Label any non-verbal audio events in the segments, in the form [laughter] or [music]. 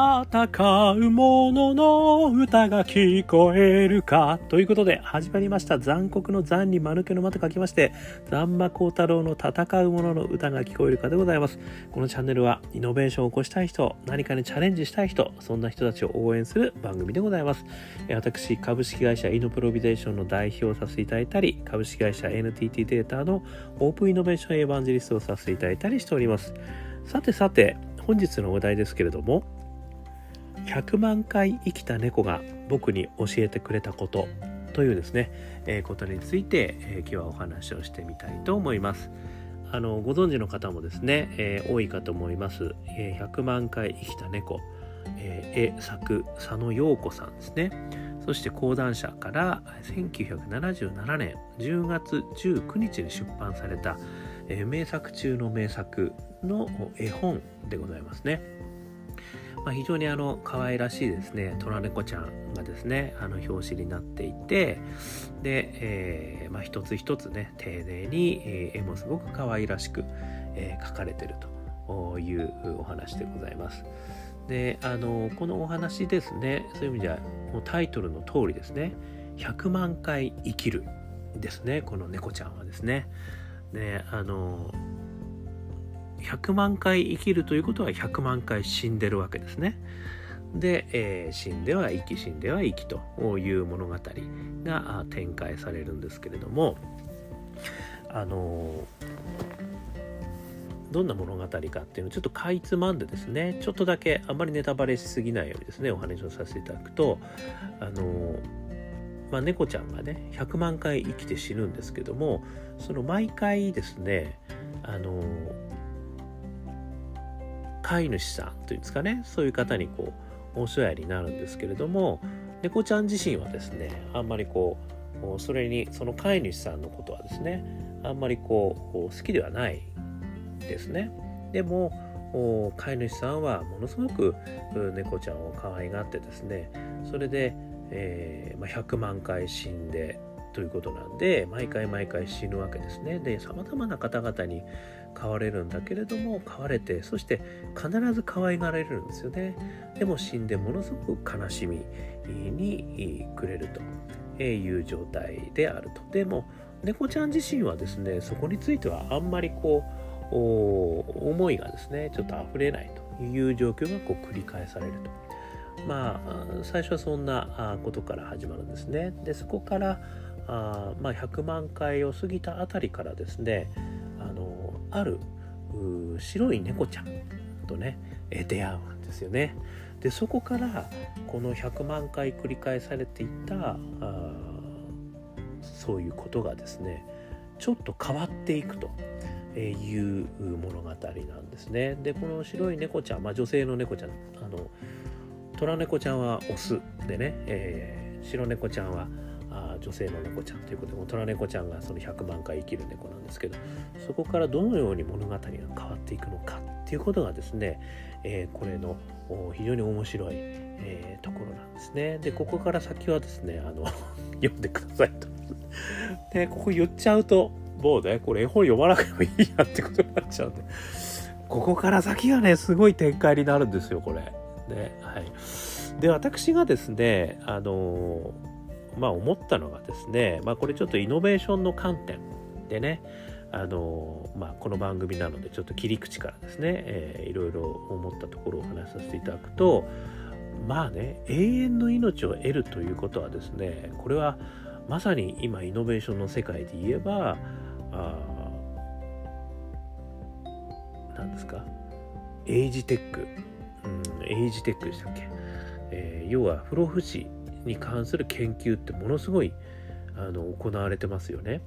戦う者の歌が聞こえるかということで始まりました。残酷の残に間抜けの間と書きまして残魔高太郎の戦う者の歌が聞こえるかでございます。このチャンネルはイノベーションを起こしたい人何かにチャレンジしたい人そんな人たちを応援する番組でございます。私株式会社イノプロビゼーションの代表をさせていただいたり株式会社 NTT データのオープンイノベーションエヴァンジリストをさせていただいたりしております。さてさて本日のお題ですけれども100万回生きた猫が僕に教えてくれたことというですね、えー、ことについて、えー、今日はお話をしてみたいと思います。あのご存知の方もですね、えー、多いかと思います。え100万回生きた猫、え絵作佐野陽子さんですね。そして講談社から1977年10月19日に出版された、え名作中の名作の絵本でございますね。まあ、非常にあの可愛らしいですね虎猫ちゃんがですねあの表紙になっていてで、えーまあ、一つ一つね丁寧に、えー、絵もすごく可愛らしく、えー、描かれてるというお話でございます。であのこのお話ですねそういう意味ではもうタイトルの通りですね100万回生きるですねこの猫ちゃんはですね。であの100万回生きるということは100万回死んでるわけですね。で、えー、死んでは生き死んでは生きという物語が展開されるんですけれどもあのどんな物語かっていうのをちょっとかいつまんでですねちょっとだけあんまりネタバレしすぎないようにですねお話をさせていただくとあのまあ、猫ちゃんがね100万回生きて死ぬんですけどもその毎回ですねあの飼い主さんというんですかね。そういう方にこうお世話になるんですけれども猫ちゃん自身はですねあんまりこうそれにその飼い主さんのことはですねあんまりこう好きではないですね。でも飼い主さんはものすごく猫ちゃんを可愛がってですねそれで、えーまあ、100万回死んでということなんで毎回毎回死ぬわけですね。でさまざまな方々に飼われるんだけれども飼われてそして必ず可愛がられるんですよね。でも死んでものすごく悲しみにくれると。いう状態であると。でも猫ちゃん自身はですねそこについてはあんまりこう思いがですねちょっと溢れないと。いう状況がこう繰り返されると。まあ最初はそんなことから始まるんですね。でそこからあ、まあ、100万回を過ぎたあたりからですねあのある白い猫ちゃんとね出会うんですよね。でそこからこの100万回繰り返されていたあそういうことがですねちょっと変わっていくという物語なんですね。でこの白い猫ちゃん、まあ、女性の猫ちゃんあの虎猫ちゃんはオスでね、えー、白猫ちゃんは女性の猫ちゃんということで虎猫ちゃんがその100万回生きる猫なんですけどそこからどのように物語が変わっていくのかっていうことがですね、えー、これの非常に面白い、えー、ところなんですね。でここから先はですねあの [laughs] 読んでくださいと。でここ言っちゃうともうねこれ絵本読まなくてもいいやってことになっちゃうんでここから先がねすごい展開になるんですよこれ。ねはい、で私がですねあのまあ、思ったのがですね、まあ、これちょっとイノベーションの観点でねあのまあ、この番組なのでちょっと切り口からですね、えー、いろいろ思ったところをお話しさせていただくとまあね永遠の命を得るということはですねこれはまさに今イノベーションの世界で言えばあ何ですか？エイジテック、うん、エイジテックでしたっけ、えー、要は不老不死に関する研究ってものすごいあの行われてますよね。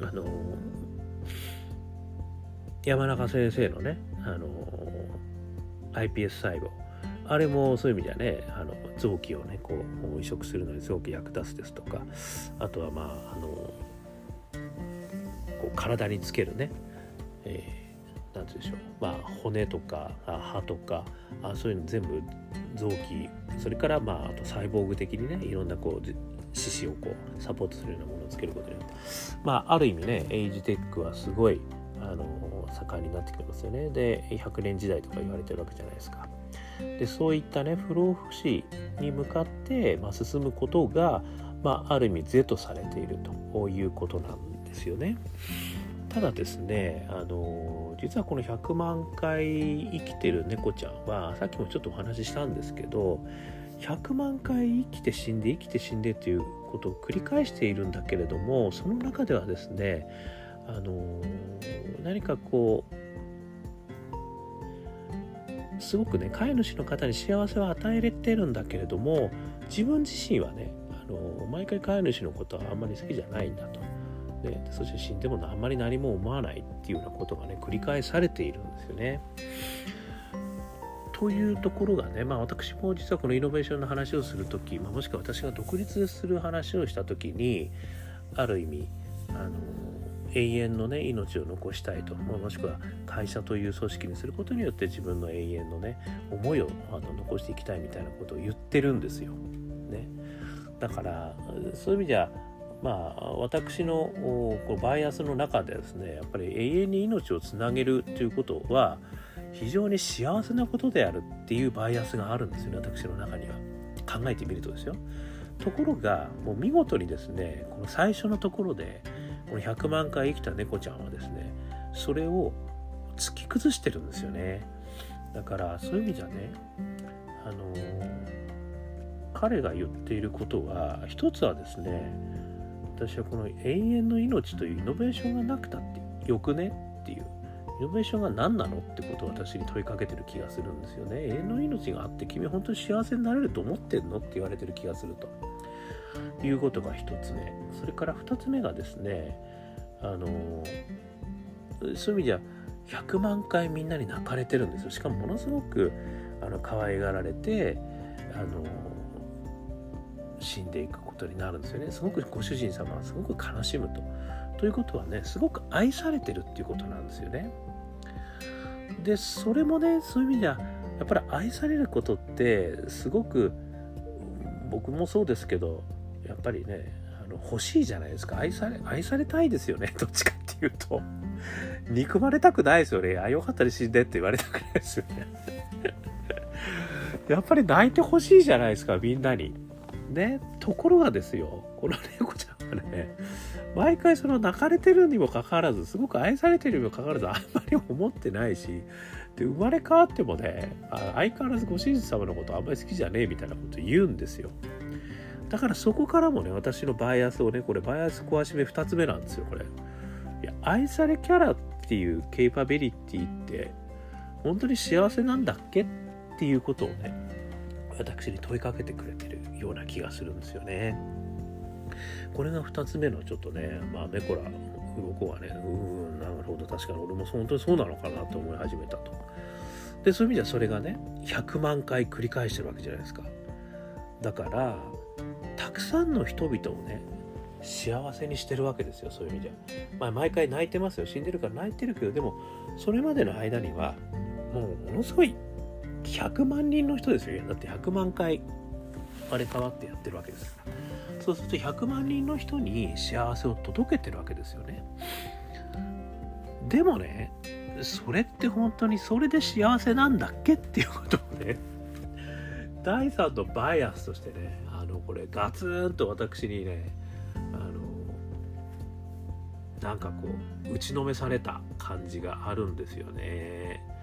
あの山中先生のねあの iPS 細胞あれもそういう意味ではねあの臓器をねこう移植するのにすごく役立つですとかあとはまああのこう体につけるね、えー何て言うんでしょう、まあ、骨とか歯とかあそういうの全部臓器それからまああとサイボーグ的にねいろんなこう四肢をこうサポートするようなものをつけることによってまあある意味ねエイジテックはすごいあの盛んになってきてますよねで100年時代とか言われてるわけじゃないですか。でそういったね不老不死に向かって、まあ、進むことが、まあ、ある意味是とされているということなんですよね。ただですねあの実はこの100万回生きてる猫ちゃんはさっきもちょっとお話ししたんですけど100万回生きて死んで生きて死んでということを繰り返しているんだけれどもその中ではですねあの何かこうすごくね飼い主の方に幸せを与えれてるんだけれども自分自身はねあの毎回飼い主のことはあんまり好きじゃないんだと。でそして死んでもあんまり何も思わないっていうようなことがね繰り返されているんですよね。というところがね、まあ、私も実はこのイノベーションの話をする時、まあ、もしくは私が独立する話をした時にある意味あの永遠のね命を残したいと、まあ、もしくは会社という組織にすることによって自分の永遠のね思いをあの残していきたいみたいなことを言ってるんですよ。ね、だからそういう意味じゃまあ私のバイアスの中でですねやっぱり永遠に命をつなげるということは非常に幸せなことであるっていうバイアスがあるんですよね私の中には。考えてみるとですよ。ところがもう見事にですねこの最初のところでこの100万回生きた猫ちゃんはですねそれを突き崩してるんですよね。だからそういう意味じゃねあの彼が言っていることは一つはですね私はこの永遠の命というイノベーションがなくたってよくねっていう。イノベーションが何なのってことを私に問いかけてる気がするんですよね。永遠の命があって君本当に幸せになれると思ってんのって言われてる気がすると。いうことが一つ目。それから二つ目がですねあのそういう意味では100万回みんなに泣かれてるんですよ。しかもものすごくあの可愛がられてあの死んでいくことになるんですよね。すごくご主人様はすごく悲しむと。ということはねすごく愛されてるっていうことなんですよね。でそれもねそういう意味ではやっぱり愛されることってすごく僕もそうですけどやっぱりねあの欲しいじゃないですか。愛され愛されたいですよね。[laughs] どっちかっていうと。憎まれたくないですよね。あよかったら死んでって言われたくないですよね。やっぱり泣いてほしいじゃないですかみんなに。ね、ところがですよ、この猫ちゃんはね、毎回その泣かれてるにもかかわらず、すごく愛されてるにもかかわらず、あんまり思ってないし、で、生まれ変わってもね、相変わらずご主人様のことあんまり好きじゃねえみたいなこと言うんですよ。だからそこからもね、私のバイアスをね、これバイアス壊し目2つ目なんですよ、これ。いや、愛されキャラっていうケイパビリティって、本当に幸せなんだっけっていうことをね、私に問いかけてくれてるような気がするんですよね。これが2つ目のちょっとね、まあ、メコラ鱗はね、うん、なるほど、確かに俺も本当にそうなのかなと思い始めたと。で、そういう意味ではそれがね、100万回繰り返してるわけじゃないですか。だから、たくさんの人々をね、幸せにしてるわけですよ、そういう意味じゃ。まあ、毎回泣いてますよ。死んでるから泣いてるけど、でも、それまでの間には、もうものすごい100万人の人ですよだって100万回生まれ変わってやってるわけですから。そうすると100万人の人に幸せを届けてるわけですよね。でもねそれって本当にそれで幸せなんだっけっていうことをね第3のバイアスとしてねあのこれガツンと私にねあのなんかこう打ちのめされた感じがあるんですよね。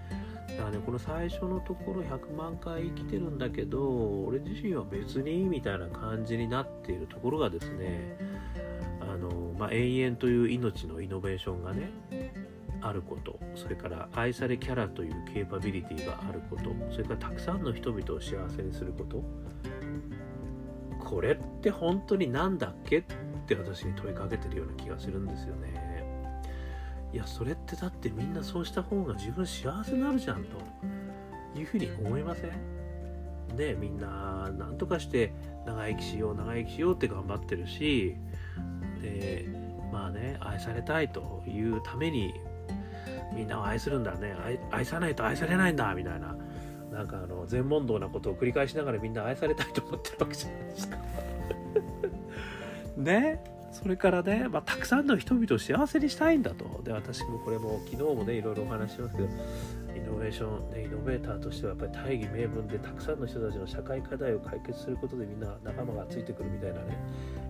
ねこの最初のところ100万回生きてるんだけど俺自身は別にみたいな感じになっているところがですねあの、まあ、永遠という命のイノベーションがねあることそれから愛されキャラというケーパビリティがあることそれからたくさんの人々を幸せにすること。これって本当に何だっけって私に問いかけてるような気がするんですよね。いやそれってだってみんなそうした方が自分幸せになるじゃんと。いうふうに思いません？でみんな何とかして長生きしよう長生きしようって頑張ってるしでまあね愛されたいというためにみんなを愛するんだね。愛さないと愛されないんだみたいな。なんかあの全問答なことを繰り返しながらみんな愛されたいと思ってるわけじゃないですか。[laughs] ねそれからね、まあ、たくさんの人々を幸せにしたいんだと。で私もこれも昨日もねいろいろお話しますけどイノベーション、ね、イノベーターとしてはやっぱり大義名分でたくさんの人たちの社会課題を解決することでみんな仲間がついてくるみたいなね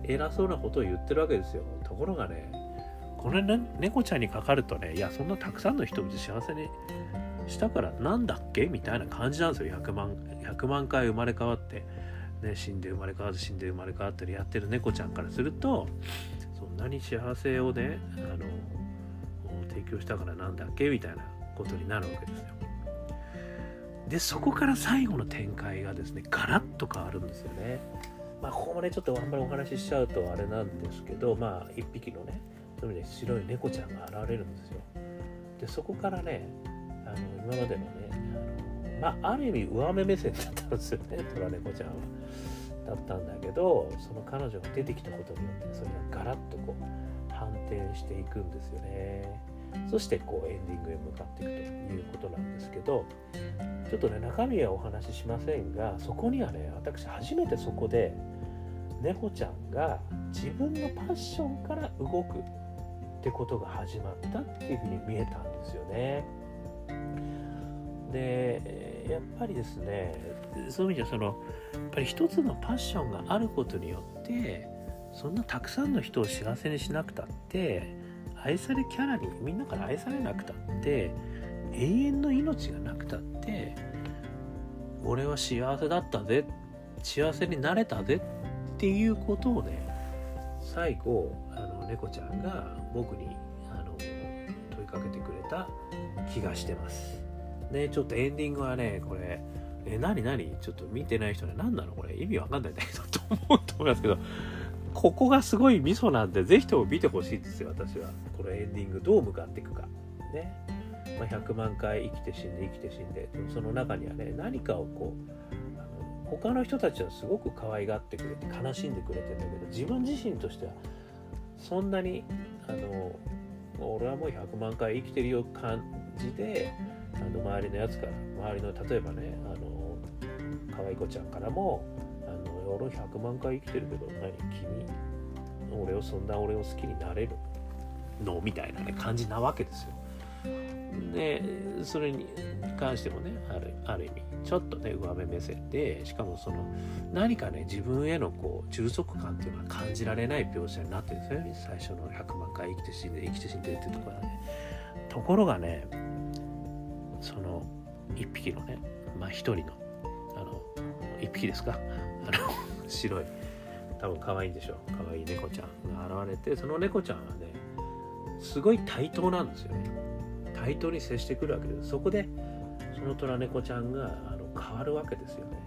偉そうなことを言ってるわけですよ。ところがねこれね猫ちゃんにかかるとねいやそんなたくさんの人々幸せにしたからなんだっけ？みたいな感じなんですよ。100万100万回生まれ変わって。ね、死んで生まれ変わる死んで生まれ変わったりやってる猫ちゃんからするとそんなに幸せをねあの提供したからなんだっけみたいなことになるわけですよ。でそこから最後の展開がですねガラッと変わるんですよね。まあここもねちょっとあんまりお話ししちゃうとあれなんですけどまあ一匹のねそういう意味で白い猫ちゃんが現れるんですよ。でそこからねあの今までのねまあ、ある意味上目目線だったんですよね虎猫ちゃんは。だったんだけどその彼女が出てきたことによってそれがガラッとこう反転していくんですよね。そしてこうエンディングへ向かっていくということなんですけどちょっとね中身はお話ししませんがそこにはね私初めてそこで猫ちゃんが自分のパッションから動くってことが始まったっていうふうに見えたんですよね。でやっぱりですねそういう意味ではそのやっぱり一つのパッションがあることによってそんなたくさんの人を幸せにしなくたって愛されキャラにみんなから愛されなくたって永遠の命がなくたって俺は幸せだったぜ幸せになれたぜっていうことをね最後あの猫ちゃんが僕にあの問いかけてくれた気がしてます。ね、ちょっとエンディングはね、これ、え、何何？ちょっと見てない人には何なの？これ意味わかんないんだけど、と思うと思いますけど、ここがすごいミソなんで、ぜひとも見てほしいですよ、私は。このエンディングどう向かっていくか。ね。まあ、100万回生きて死んで生きて死んで、その中にはね、何かをこう、他の人たちはすごく可愛がってくれて悲しんでくれてんだけど、自分自身としては、そんなに、あの、俺はもう100万回生きてるよ感じで、あの周りのやつから周りの例えばねあの可愛い子ちゃんからも「あの俺100万回生きてるけど何君俺をそんな俺を好きになれる？の?」みたいなね感じなわけですよ。でそれに関してもねあるある意味ちょっとね上目目線でしかもその何かね自分へのこう充足感っていうのは感じられない描写になってるんですよね最初の100万回生きて死んで生きて死んでっていうところはねところがねその一匹のねまあ一人のあの一匹ですか？あの [laughs] 白い多分可愛いんでしょう。可愛い猫ちゃんが現れてその猫ちゃんはねすごい対等なんですよね。対等に接してくるわけです。そこでその虎猫ちゃんがあの変わるわけですよね。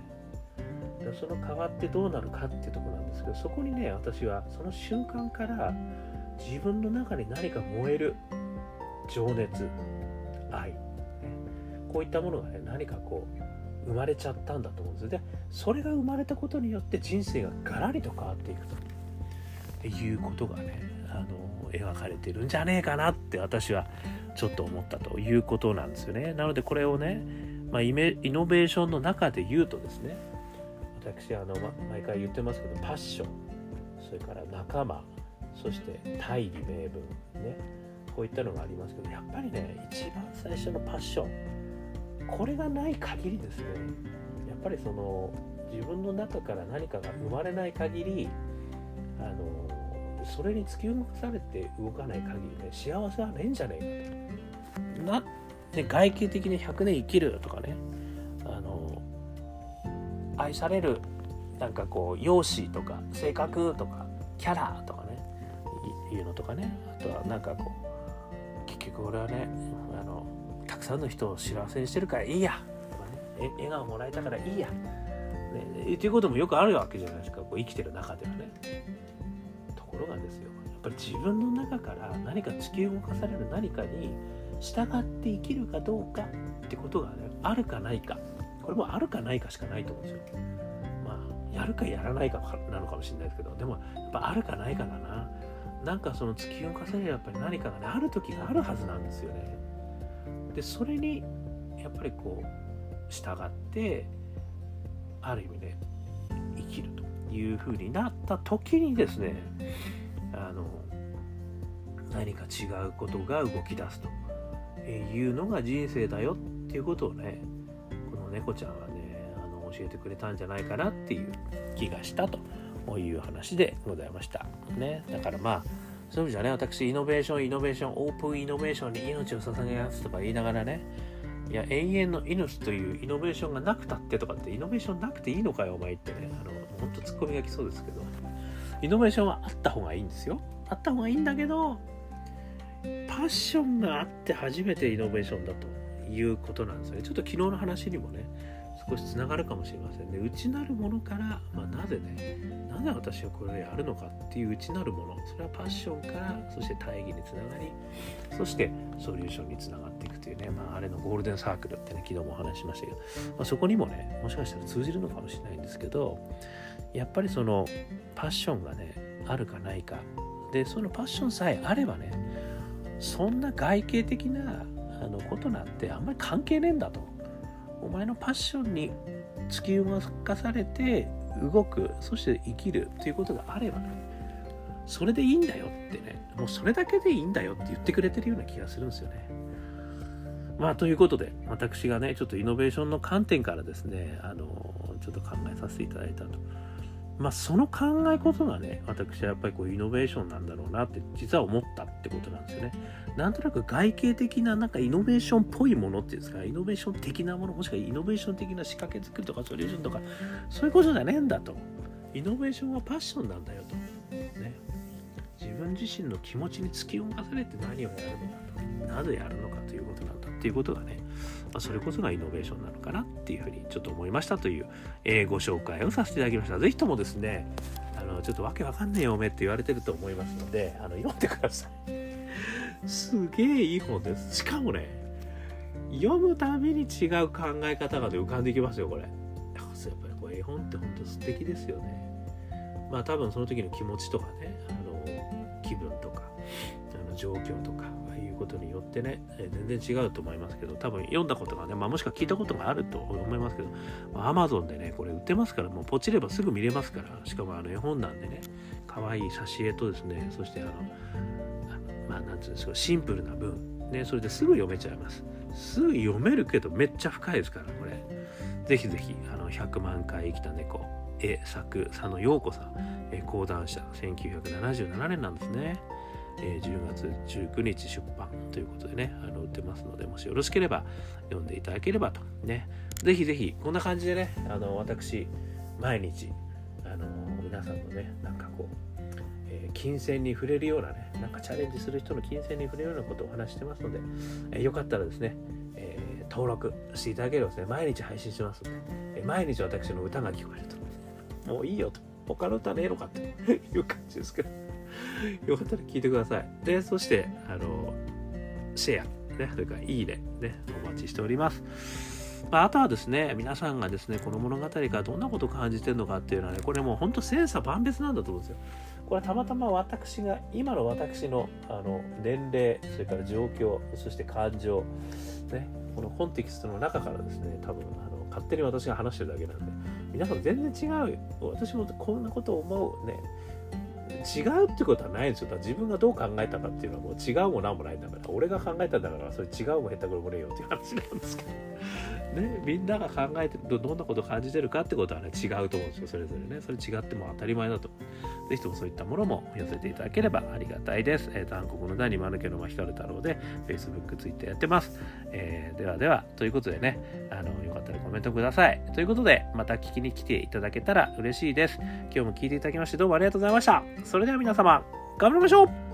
その変わってどうなるかっていうとこなんですけどそこにね私はその瞬間から自分の中に何か燃える情熱愛こういったものがね何かこう生まれちゃったんだと思うんですでそれが生まれたことによって人生がガラリと変わっていくと。いうことがねあの描かれてるんじゃねえかなって私はちょっと思ったということなんですよね。なのでこれをね、まあ、イメイノベーションの中で言うとですね私あの、ま、毎回言ってますけどパッションそれから仲間そして大義名分ねこういったのがありますけどやっぱりね一番最初のパッションこれがない限りですねやっぱりその自分の中から何かが生まれない限りあのそれに突き動かされて動かない限りね幸せはねえんじゃねえかと。なね、外形的に100年生きるとかねあの愛されるなんかこう容姿とか性格とかキャラとかねいうのとかねあとはなんかこう結局俺はねさんの人を幸せにしてるからいいや。とかね。笑顔もらえたからいいや、ね、っていうこともよくあるわけじゃないですか。こう生きてる中ではね。ところがですよ。やっぱり自分の中から何か突き動かされる何かに従って生きるかどうかってことがねあるかないか。これもあるかないかしかないと思うんですよ。まあやるかやらないかなのかもしれないですけど。でもやっぱあるかないかだな。なんかその突き動かされるやっぱり何かがねある時があるはずなんですよね。でそれにやっぱりこう従ってある意味ね生きるというふうになった時にですねあの何か違うことが動き出すというのが人生だよっていうことをねこの猫ちゃんはねあの教えてくれたんじゃないかなっていう気がしたという話でございました。ね、だからまあそういう意味じゃね私イノベーションイノベーションオープンイノベーションに命を捧げますとか言いながらねいや永遠の命というイノベーションがなくたってとかってイノベーションなくていいのかよお前ってねあの本当ツッコミが来そうですけど。イノベーションはあった方がいいんですよ。あった方がいいんだけどパッションがあって初めてイノベーションだということなんですよね。ちょっと昨日の話にもね少しつながるかもしれませんね。内なるものから、まあ、なぜねなぜ私はこれをやるのかっていう内なるものそれはパッションからそして大義につながりそしてソリューションにつながっていくというね、まあ、あれのゴールデンサークルってね昨日もお話ししましたけど、まあ、そこにもねもしかしたら通じるのかもしれないんですけどやっぱりそのパッションがねあるかないか。でそのパッションさえあればねそんな外形的なあのことなんてあんまり関係ねえんだと。お前のパッションに突き動かされて動くそして生きるということがあればねそれでいいんだよってねもうそれだけでいいんだよって言ってくれてるような気がするんですよね。まあということで私がねちょっとイノベーションの観点からですねあのちょっと考えさせていただいたと。まあその考えことがね私はやっぱりこうイノベーションなんだろうなって実は思ったってことなんですよね。なんとなく外形的ななんかイノベーションっぽいものっていうんですかイノベーション的なものもしくはイノベーション的な仕掛け作りとかソリューションとかそういうことじゃねえんだと。イノベーションはパッションなんだよと。ね。自分自身の気持ちに突き動かされて何をやるのかと。なぜやるのかということなんだっていうことがねまあ、それこそがイノベーションなのかなっていうふうにちょっと思いましたという、えー、ご紹介をさせていただきました。是非ともですね、あのちょっとわけわかんねえよおめって言われてると思いますので、あの読んでください。すげえいい本です。しかもね、読むたびに違う考え方が、ね、浮かんできますよ、これ。やっぱりこれ絵本って本当素敵ですよね。まあ多分その時の気持ちとかね、あの気分とか、あの状況とか、ことによってね、え全然違うと思いますけど、多分読んだことがね、まあ、もしくは聞いたことがあると思いますけど、まあ、Amazon でね、これ売ってますから、もうポチればすぐ見れますから、しかもあの絵本なんでね、可愛い挿絵とですね、そしてあの、まあ、なんていうんですか、シンプルな文、ね、それですぐ読めちゃいます。すぐ読めるけど、めっちゃ深いですから、これ。ぜひぜひ、あの、100万回生きた猫、絵作佐野陽子さん、講談社1977年なんですね。えー、10月19日出版ということでね、あの売ってますので、もしよろしければ読んでいただければと。ね、ぜひぜひ、こんな感じでね、あの私、毎日、あの皆さんのね、なんかこう、えー、金銭に触れるようなね、なんかチャレンジする人の金銭に触れるようなことをお話してますので、えー、よかったらですね、えー、登録していただければですね、毎日配信しますので、え毎日私の歌が聞こえると。もういいよと。他の歌ねえのかって [laughs] いう感じですけど。[laughs] よかったら聞いてください。で、そして、あの、シェア、ね、それからいいね、ね、お待ちしております。まあ、あとはですね、皆さんがですね、この物語からどんなことを感じてるのかっていうのはね、これもう本当千差万別なんだと思うんですよ。これはたまたま私が、今の私のあの年齢、それから状況、そして感情、ね、このコンテキストの中からですね、多分あの勝手に私が話してるだけなんで、皆さん全然違う。私もこんなことを思うね、違うってことはないんですよ。だ自分がどう考えたかっていうのはもう違うも何もないんだから、俺が考えたんだから、それ違うも下手くれもねえよっていう話なんですけど。ね、みんなが考えてどんなこと感じてるかってことはね違うと思うんですよそれぞれね。それ違っても当たり前だと。ぜひともそういったものも寄せていただければありがたいです、えー、韓国の第2丸家のまひかる太郎で Facebook、Twitter やってます、えー、ではではということでねあのよかったらコメントください。ということでまた聞きに来ていただけたら嬉しいです。今日も聞いていただきましてどうもありがとうございました。それでは皆様頑張りましょう。